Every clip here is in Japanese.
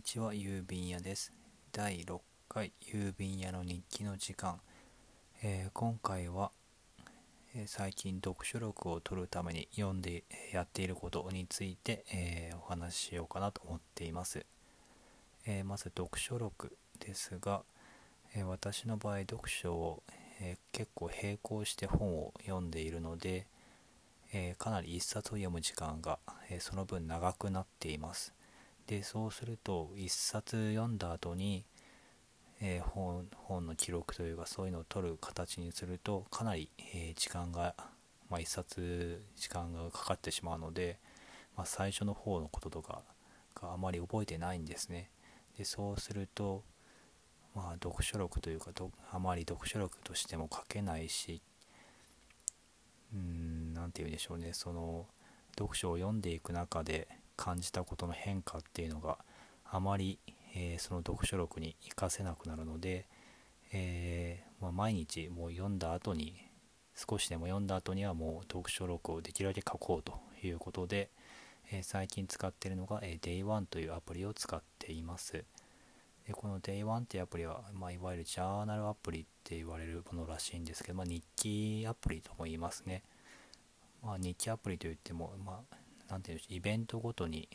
にちは郵便屋です。第6回郵便屋の日記の時間、えー、今回は、えー、最近読書録を取るために読んでやっていることについて、えー、お話ししようかなと思っています、えまず読書録ですが、え私の場合読書を、え結構並行して本を読んでいるので、えかなり1冊を読む時間が、えその分長くなっています。でそうすると1冊読んだ後に、えー、本本の記録というかそういうのを取る形にするとかなり、えー、時間が、まあ、1冊時間がかかってしまうので、まあ、最初の方のこととかがあまり覚えてないんですね。でそうするとまあ読書録というかあまり読書録としても書けないしうん何て言うんでしょうね。その読書を読んでいく中で感じたことの変化っていうのがあまり、えー、その読書録に活かせなくなるので、えー、まあ、毎日もう読んだ後に少しでも読んだ後にはもう読書録をできるだけ書こうということで、えー、最近使っているのが、え Day1 というアプリを使っています。でこの Day1 っていうアプリは、まあ、いわゆるジャーナルアプリって言われるものらしいんですけど、まあ、日記アプリとも言いますね。まあ、日記アプリといっても、まあ、何て言うんでしょうイベントごとに、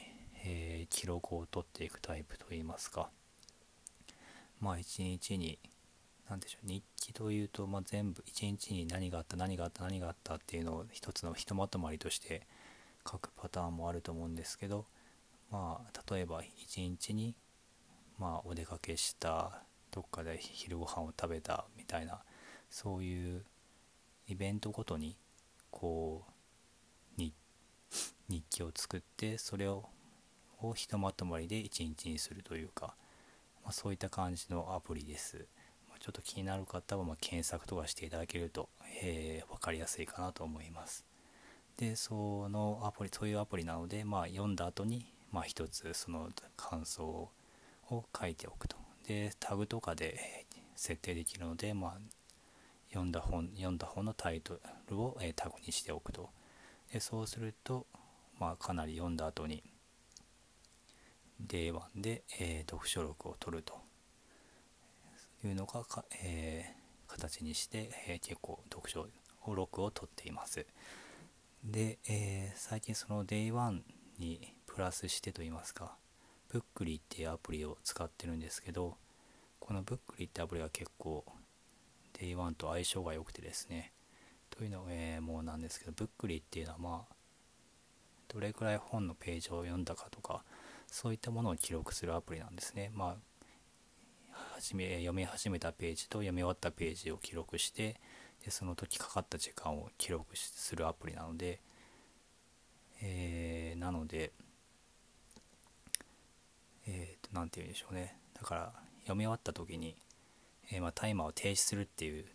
えー、記録を取っていくタイプといいますか。まあ一日に何でしょう日記というと、まあ、全部一日に何があった何があった何があったっていうのを一つのひとまとまりとして書くパターンもあると思うんですけどまあ例えば一日にまあお出かけしたどっかで昼ご飯を食べたみたいなそういうイベントごとにこう日記を作ってそれをひとまとまりで1日にするというか、まあ、そういった感じのアプリです。まあ、ちょっと気になる方はま検索とかしていただけると、えー、分かりやすいかなと思います。で、そのアプリ、そういうアプリなので、まあ、読んだ後に、まあ、一つその感想を書いておくと。で、タグとかで設定できるので、まあ、読んだ本、読んだ本のタイトルを、えタグにしておくと。でそうすると、まあ、かなり読んだ後に Day1 で、えー、読書録を取るというのがか、えー、形にして、えー、結構読書録を取っています。で、え最近その Day1 にプラスしてといいますか、ブックリーっていうアプリを使ってるんですけど、このブックリーってアプリは結構 Day1 と相性が良くてですね、というの、えー、もうなんですけど、ブックリーっていうのはまあ、どれくらい本のページを読んだかとかそういったものを記録するアプリなんですね。まあ、始め読み始めたページと読み終わったページを記録してでその時かかった時間を記録するアプリなので、えー、なのでえー、と何て言うんでしょうねだから読み終わった時に、えー、まあ、タイマーを停止するっていう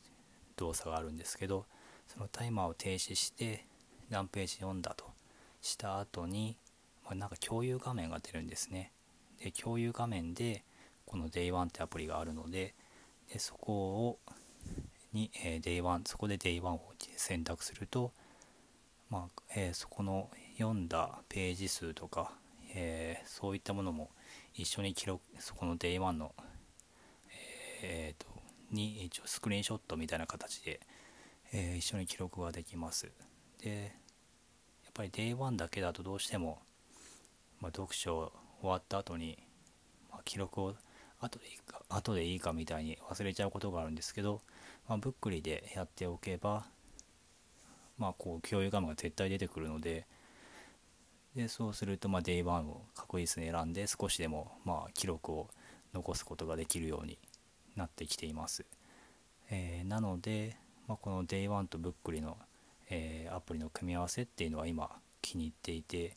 動作があるんですけどそのタイマーを停止して何ページ読んだとした後に、まあ、なんか共有画面が出るんですね。で共有画面でこの Day1 ってアプリがあるのででそこをに、えー、Day1 そこで Day1 を選択すると、まあえー、そこの読んだページ数とか、えー、そういったものも一緒に記録そこの Day1 の、えーと、に一応スクリーンショットみたいな形で、えー、一緒に記録ができます。でやっぱり Day1 だけだとどうしても、まあ、読書終わった後に、まあ、記録を後でいいか後でいいかみたいに忘れちゃうことがあるんですけど、まあ、ブックリでやっておけば、まあ、こう共有画面が絶対出てくるのででそうすると、まあ、Day1 を確実に選んで少しでも、まあ、記録を残すことができるようになってきています。えー、なので、まあ、この Day1 とブックリのえー、アプリの組み合わせっていうのは今気に入っていて、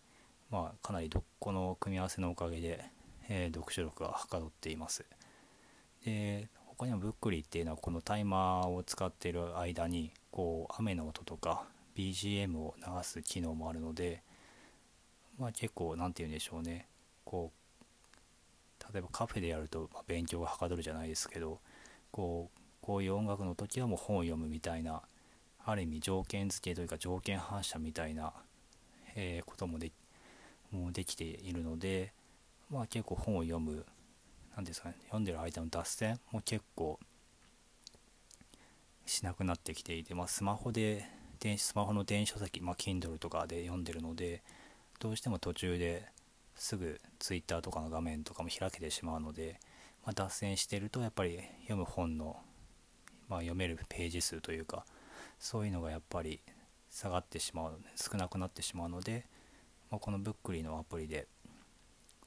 まあ、かなりどこの組み合わせのおかげで、えー、読書力がはかどっています。で他にもブックリーっていうのはこのタイマーを使っている間にこう雨の音とか BGM を流す機能もあるので、まあ、結構何て言うんでしょうねこう例えばカフェでやると、勉強がはかどるじゃないですけどこうこういう音楽の時はもう本を読むみたいなある意味条件付けというか条件反射みたいな、えー、こともでもうできているので、まあ結構本を読む何ですかね読んでる間の脱線も結構しなくなってきていて、まあ、スマホで電子スマホの電子書籍、まあ、Kindle とかで読んでるのでどうしても途中ですぐ Twitter とかの画面とかも開けてしまうので、まあ、脱線してるとやっぱり読む本の、まあ、読めるページ数というかそういうのがやっぱり下がってしまうので少なくなってしまうので、まあ、このブックリーのアプリで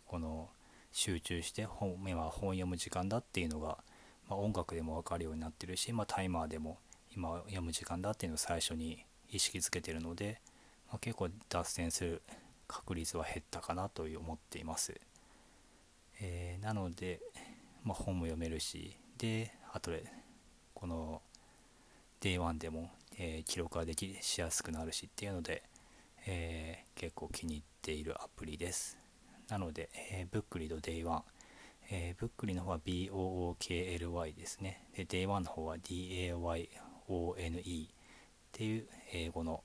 この集中して本今本読む時間だっていうのが、まあ、音楽でも分かるようになってるし、まあ、タイマーでも今読む時間だっていうのを最初に意識づけてるので、まあ、結構脱線する確率は減ったかなと思っています、えー、なので、まあ、本も読めるしで後でこの D1 でも、えー、記録ができしやすくなるしっていうので、えー、結構気に入っているアプリですなので、えー、ブックリード Day1、えー、ブックリの方は BOOKLY ですねで Day1 の方は DAYONE っていう英語の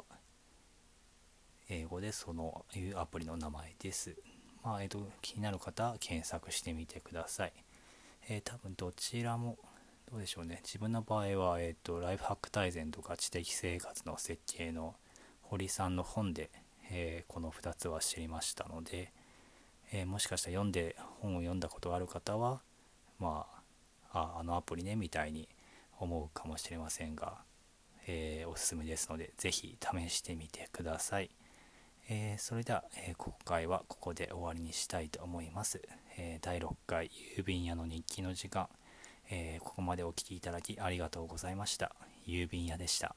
英語でそのいうアプリの名前です。まあ、えっ、ー、と、気になる方は、検索してみてください。えー、多分どちらも、どうでしょうね。自分の場合は、えっ、ー、と、ライフハック大全とか知的生活の設計の堀さんの本で、えこの2つは知りましたので、えもしかしたら読んで、本を読んだことある方は、まあ、あ、あのアプリね、みたいに思うかもしれませんが、えおすすめですので、是非試してみてください。え、それでは、え、今回はここで終わりにしたいと思います。え、第6回郵便屋の日記の時間、えここまでお聴きいただきありがとうございました。郵便屋でした。